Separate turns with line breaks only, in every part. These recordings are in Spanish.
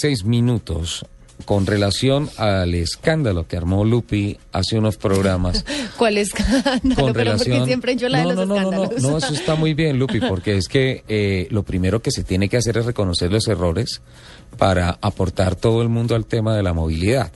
Seis minutos con relación al escándalo que armó Lupi hace unos programas.
¿Cuál escándalo?
Con
Pero
relación...
porque siempre yo la
no,
de los
no, no, no, no, eso está muy bien, Lupi, porque es que eh, lo primero que se tiene que hacer es reconocer los errores para aportar todo el mundo al tema de la movilidad.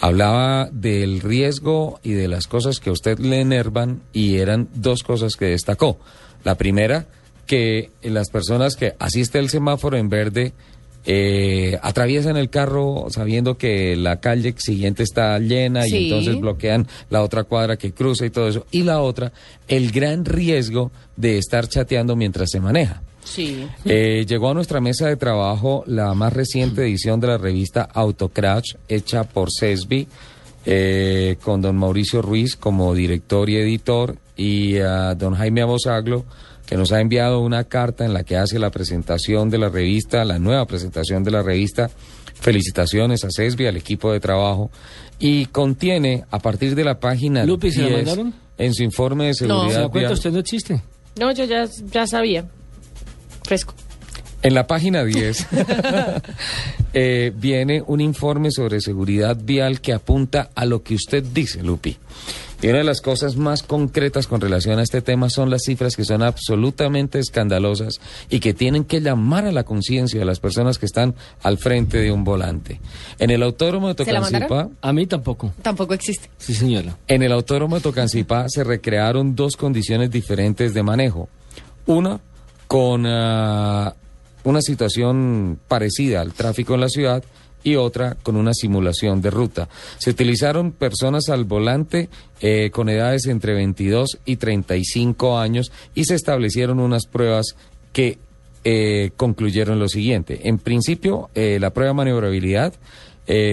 Hablaba del riesgo y de las cosas que a usted le enervan y eran dos cosas que destacó. La primera, que las personas que asiste el semáforo en verde eh, atraviesan el carro sabiendo que la calle siguiente está llena
Sí.
y entonces bloquean la otra cuadra que cruza y todo eso. Y la otra, el gran riesgo de estar chateando mientras se maneja.
Sí.
Eh, llegó a nuestra mesa de trabajo la más reciente edición de la revista Autocrash, hecha por CESBI, eh, con don Mauricio Ruiz como director y editor, y a don Jaime Abosaglo, que nos ha enviado una carta en la que hace la presentación de la revista, la nueva presentación de la revista. Felicitaciones a CESBI, al equipo de trabajo, y contiene, a partir de la página
Lupi, ¿se la
10,
mandaron?
en su informe de
No.
¿Se
seguridad
da cuenta?
vial-
Usted no existe.
No, yo ya, ya sabía. Fresco.
En la página 10 eh, viene un informe sobre seguridad vial que apunta a lo que usted dice, Lupi. Y una de las cosas más concretas con relación a este tema son las cifras que son absolutamente escandalosas y que tienen que llamar a la conciencia de las personas que están al frente de un volante. En el autódromo de
¿Se la
Tocancipá?
A mí tampoco.
Tampoco existe.
Sí, señora.
en el autódromo de Tocancipá se recrearon dos condiciones diferentes de manejo. Una con ah, una situación parecida al tráfico en la ciudad y otra con una simulación de ruta. Se utilizaron personas al volante eh, con edades entre 22 y 35 años y se establecieron unas pruebas que eh, concluyeron lo siguiente. En principio, eh, la prueba de maniobrabilidad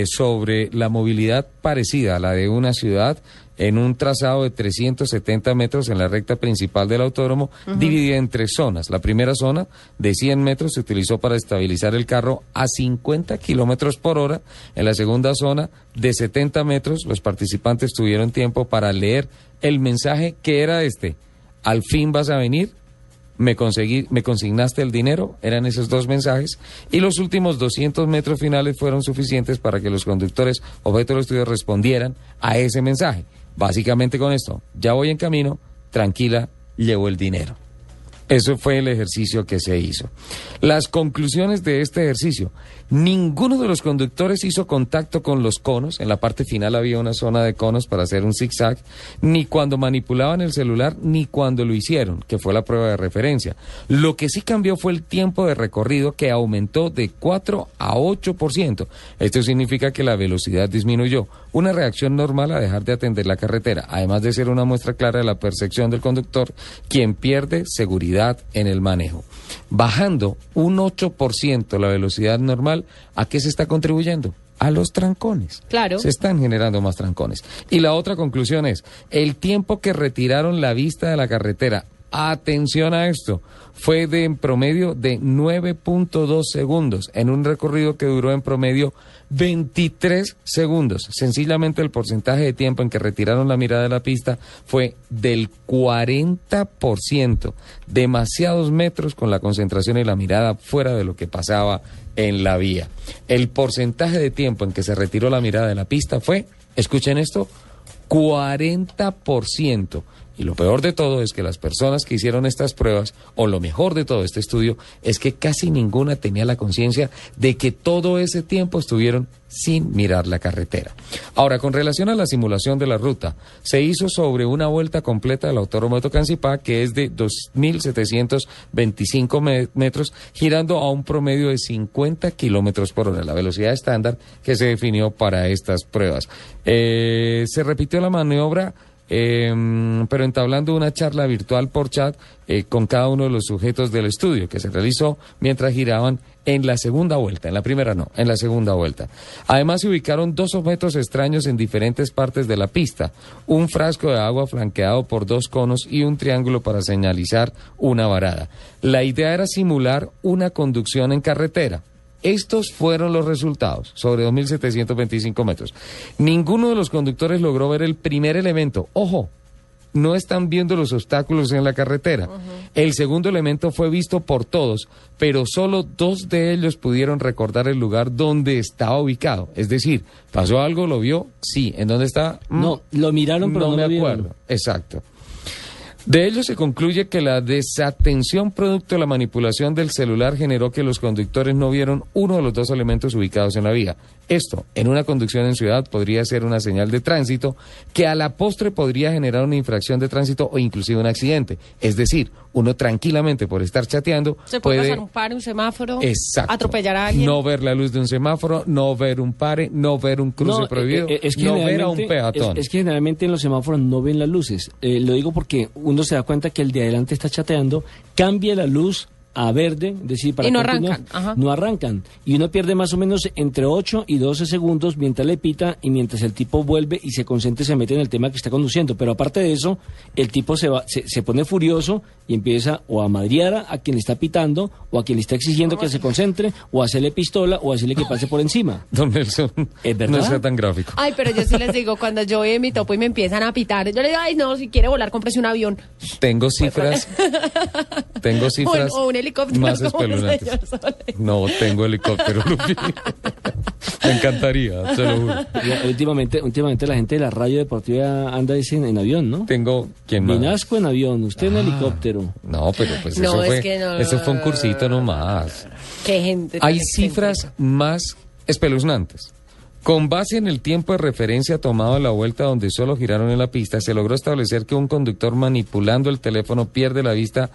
sobre la movilidad parecida a la de una ciudad en un trazado de 370 metros en la recta principal del autódromo, dividida en tres zonas. La primera zona de 100 metros se utilizó para estabilizar el carro a 50 kilómetros por hora. En la segunda zona de 70 metros, los participantes tuvieron tiempo para leer el mensaje que era este. Al fin vas a venir, me conseguí, me consignaste el dinero, eran esos dos mensajes, y los últimos 200 metros finales fueron suficientes para que los conductores objeto del estudio respondieran a ese mensaje. Básicamente con esto, ya voy en camino, tranquila, llevo el dinero. Eso fue el ejercicio que se hizo. Las conclusiones de este ejercicio. Ninguno de los conductores hizo contacto con los conos. En la parte final había una zona de conos para hacer un zigzag. Ni cuando manipulaban el celular, ni cuando lo hicieron, que fue la prueba de referencia. Lo que sí cambió fue el tiempo de recorrido que aumentó de 4 a 8%. Esto significa que la velocidad disminuyó. Una reacción normal a dejar de atender la carretera, además de ser una muestra clara de la percepción del conductor, quien pierde seguridad en el manejo. Bajando un 8% la velocidad normal, ¿a qué se está contribuyendo? A los trancones.
Claro.
Se están generando más trancones. Y la otra conclusión es, el tiempo que retiraron la vista de la carretera, atención a esto, fue de en promedio de 9.2 segundos en un recorrido que duró en promedio 23 segundos. Sencillamente el porcentaje de tiempo en que retiraron la mirada de la pista fue del 40%. Demasiados metros con la concentración y la mirada fuera de lo que pasaba en la vía. El porcentaje de tiempo en que se retiró la mirada de la pista fue, escuchen esto, 40%. Y lo peor de todo es que las personas que hicieron estas pruebas, o lo mejor de todo este estudio, es que casi ninguna tenía la conciencia de que todo ese tiempo estuvieron sin mirar la carretera. Ahora, con relación a la simulación de la ruta, se hizo sobre una vuelta completa del Autódromo de Tocancipá, que es de 2.725 me- metros, girando a un promedio de 50 kilómetros por hora, la velocidad estándar que se definió para estas pruebas. Eh, se repitió la maniobra eh, pero entablando una charla virtual por chat eh, con cada uno de los sujetos del estudio que se realizó mientras giraban en la segunda vuelta, en la primera no, en la segunda vuelta. Además se ubicaron dos objetos extraños en diferentes partes de la pista, un frasco de agua flanqueado por dos conos y un triángulo para señalizar una varada. La idea era simular una conducción en carretera. Estos fueron los resultados sobre 2.725 metros. Ninguno de los conductores logró ver el primer elemento. Ojo, no están viendo los obstáculos en la carretera. El segundo elemento fue visto por todos, pero solo dos de ellos pudieron recordar el lugar donde estaba ubicado. Es decir, ¿pasó algo? ¿Lo vio? Sí. ¿En dónde está? Mm,
No, lo miraron, pero no,
me
lo vieron.
acuerdo. Exacto. De ello se concluye que la desatención producto de la manipulación del celular generó que los conductores no vieron uno de los dos elementos ubicados en la vía. Esto, en una conducción en ciudad, podría ser una señal de tránsito que a la postre podría generar una infracción de tránsito o inclusive un accidente. Es decir, uno tranquilamente por estar chateando
Se puede, pasar un par, un semáforo,
Exacto.
atropellar a alguien.
No ver la luz de un semáforo, no ver un pare, no ver un cruce
No,
prohibido,
eh, eh, es que
no ver a un peatón.
Es, es que generalmente en los semáforos no ven las luces. Eh, lo digo porque uno se da cuenta que el de adelante está chateando, cambia la luz a verde, es decir, para
Y no arrancan, ajá.
no arrancan. Y uno pierde más o menos entre 8 y 12 segundos mientras le pita y mientras el tipo vuelve y se concentra y se mete en el tema que está conduciendo. Pero aparte de eso, el tipo se, va, se, se pone furioso y empieza o a madrear a, quien le está pitando o a quien le está exigiendo que se concentre o a hacerle pistola o a hacerle que pase por encima.
Don Nelson,
¿Es verdad?
no sea tan gráfico.
Ay, pero yo sí les digo, cuando yo voy en mi topo y me empiezan a pitar, yo le digo, ay, no, si quiere volar, cómprese un avión.
Tengo cifras. tengo cifras.
O- o un helicóptero,
Más espeluznantes. No tengo helicóptero, Lupi. Me encantaría, se lo juro.
Ya, últimamente, últimamente la gente de la radio deportiva anda dicen en avión, ¿no?
Tengo. ¿Quién más?
Vinasco en avión, usted en helicóptero.
No, pero pues
No,
eso
es
fue.
que no.
Eso fue un cursito nomás.
Qué gente.
Hay cifras más espeluznantes. Con base en el tiempo de referencia tomado en la vuelta donde solo giraron en la pista, se logró establecer que un conductor manipulando el teléfono pierde la vista,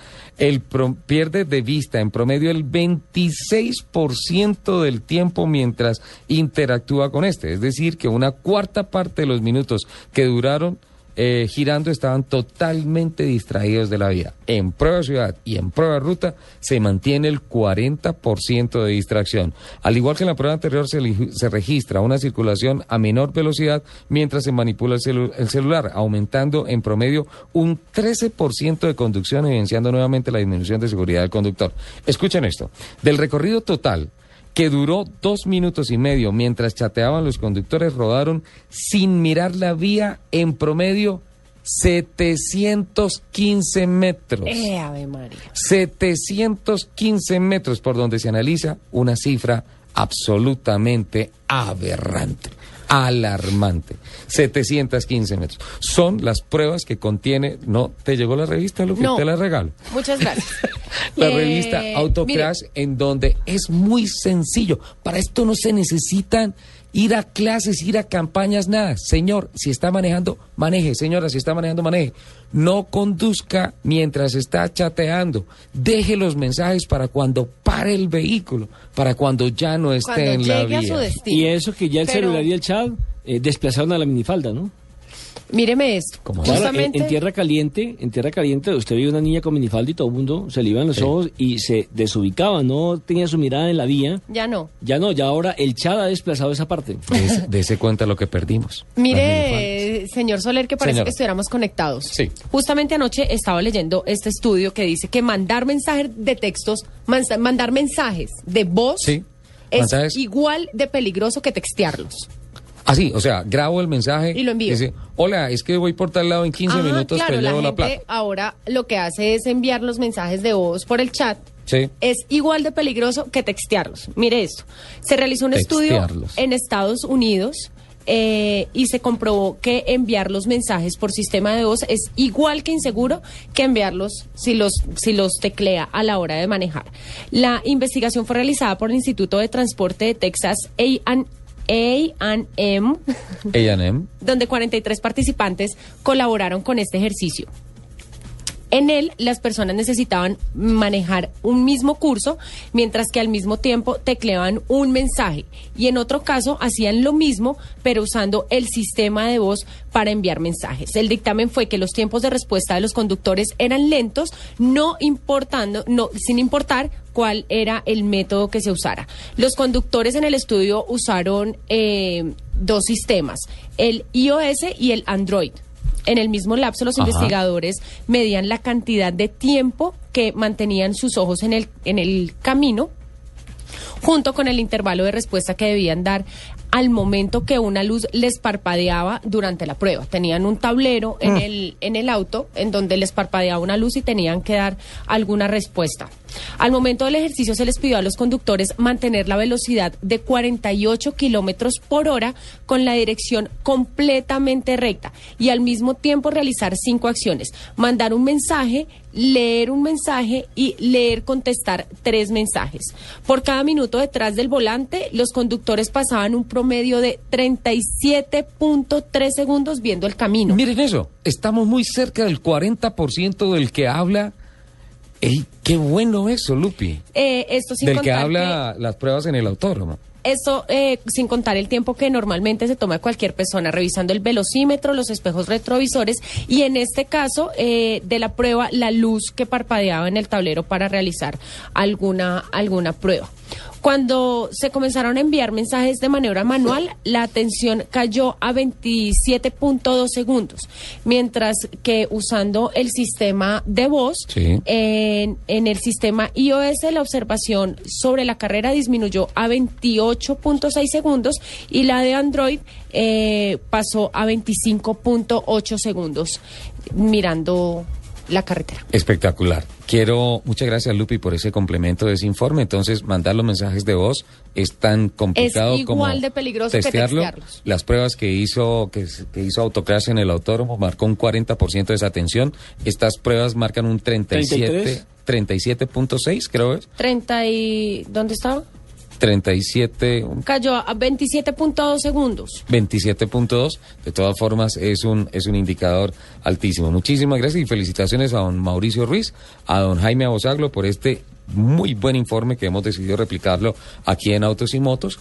pierde de vista en promedio el 26% del tiempo mientras interactúa con este. Es decir, que una cuarta parte de los minutos que duraron eh, girando estaban totalmente distraídos de la vida. En prueba ciudad y en prueba ruta se mantiene el 40% de distracción. Al igual que en la prueba anterior se, se registra una circulación a menor velocidad mientras se manipula el, el celular, aumentando en promedio un 13% de conducción, evidenciando nuevamente la disminución de seguridad del conductor. Escuchen esto. Del recorrido total que duró dos minutos y medio mientras chateaban los conductores, rodaron sin mirar la vía en promedio 715 metros.
Eh, Ave María.
715 metros por donde se analiza una cifra absolutamente aberrante, alarmante. 715 metros. Son las pruebas que contiene... ¿No te llegó la revista, Lupi?
No.
Te la regalo.
Muchas gracias.
La
Eh,
revista Autocrash, en donde es muy sencillo. Para esto no se necesitan ir a clases, ir a campañas, nada. Señor, si está manejando, maneje. Señora, si está manejando, maneje. No conduzca mientras está chateando. Deje los mensajes para cuando pare el vehículo, para cuando ya no esté
Cuando
en la
a
vía.
su destino.
Y eso que ya el
Pero-
celular y el chat eh, desplazaron a la minifalda, ¿no?
Míreme esto.
¿Cómo?
Claro, en,
Justamente.
en tierra caliente, en tierra caliente, usted vio una niña con minifalda y todo el mundo se le iban los ojos y se desubicaba, no tenía su mirada en la vía.
Ya no.
Ya no, ya ahora el chat ha desplazado esa parte.
Des- Dese cuenta lo que perdimos.
Mire, señor Soler, que parece
Señora.
que estuviéramos conectados.
Sí.
Justamente anoche estaba leyendo este estudio que dice que mandar mensajes de textos, man- mandar mensajes de voz
Sí,
es
mensajes.
igual de peligroso que textearlos.
Así, o sea, grabo el mensaje
Y lo envío.
Dice, hola, es que voy por tal lado en 15
Ajá,
minutos,
claro,
te llevo la, plata.
ahora lo que hace es enviar los mensajes de voz por el chat.
Sí.
Es igual de peligroso que textearlos. Mire esto. Se realizó un estudio en Estados Unidos eh, y se comprobó que enviar los mensajes por sistema de voz es igual que inseguro que enviarlos si los, si los teclea a la hora de manejar. La investigación fue realizada por el Instituto de Transporte de Texas A&M
A&M.
donde 43 participantes colaboraron con este ejercicio. En él, las personas necesitaban manejar un mismo curso, mientras que al mismo tiempo tecleaban un mensaje. Y en otro caso, hacían lo mismo, pero usando el sistema de voz para enviar mensajes. El dictamen fue que los tiempos de respuesta de los conductores eran lentos, no importando, no, sin importar cuál era el método que se usara. Los conductores en el estudio usaron eh, dos sistemas, el iOS y el Android. En el mismo lapso, los
Ajá.
investigadores medían la cantidad de tiempo que mantenían sus ojos en el, en el camino junto con el intervalo de respuesta que debían dar al momento que una luz les parpadeaba durante la prueba. Tenían un tablero en, el, en el auto en donde les parpadeaba una luz y tenían que dar alguna respuesta. Al momento del ejercicio se les pidió a los conductores mantener la velocidad de 48 kilómetros por hora con la dirección completamente recta y al mismo tiempo realizar cinco acciones: mandar un mensaje, leer un mensaje y leer contestar tres mensajes. Por cada minuto detrás del volante, los conductores pasaban un promedio de 37.3 segundos viendo el camino.
Miren eso, estamos muy cerca del 40% del que habla. ¡Ey, qué bueno eso, Lupi!
Eh, esto sin
del que habla las pruebas en el autódromo.
Esto eh, sin contar el tiempo que normalmente se toma cualquier persona revisando el velocímetro, los espejos retrovisores y en este caso eh, de la prueba la luz que parpadeaba en el tablero para realizar alguna alguna prueba. Cuando se comenzaron a enviar mensajes de manera manual, la atención cayó a 27.2 segundos, mientras que usando el sistema de voz,
Sí.
en, en el sistema iOS la observación sobre la carrera disminuyó a 28.6 segundos y la de Android eh, pasó a 25.8 segundos mirando la carretera.
Espectacular. Quiero, muchas gracias Lupi por ese complemento de ese informe. Entonces, mandar los mensajes de voz es tan complicado
Es
como
igual de peligroso que
testearlo.
textearlos.
Las pruebas que hizo que, que hizo Autocrash en el autódromo marcó un 40% de desatención. Estas pruebas marcan un 37 37.6, creo es.
30 y ¿dónde estaba?
37 un
Cayó a 27.2 segundos.
27.2. De todas formas, es un, es un indicador altísimo. Muchísimas gracias y felicitaciones a don Mauricio Ruiz, a don Jaime Abosaglo por este muy buen informe que hemos decidido replicarlo aquí en Autos y Motos.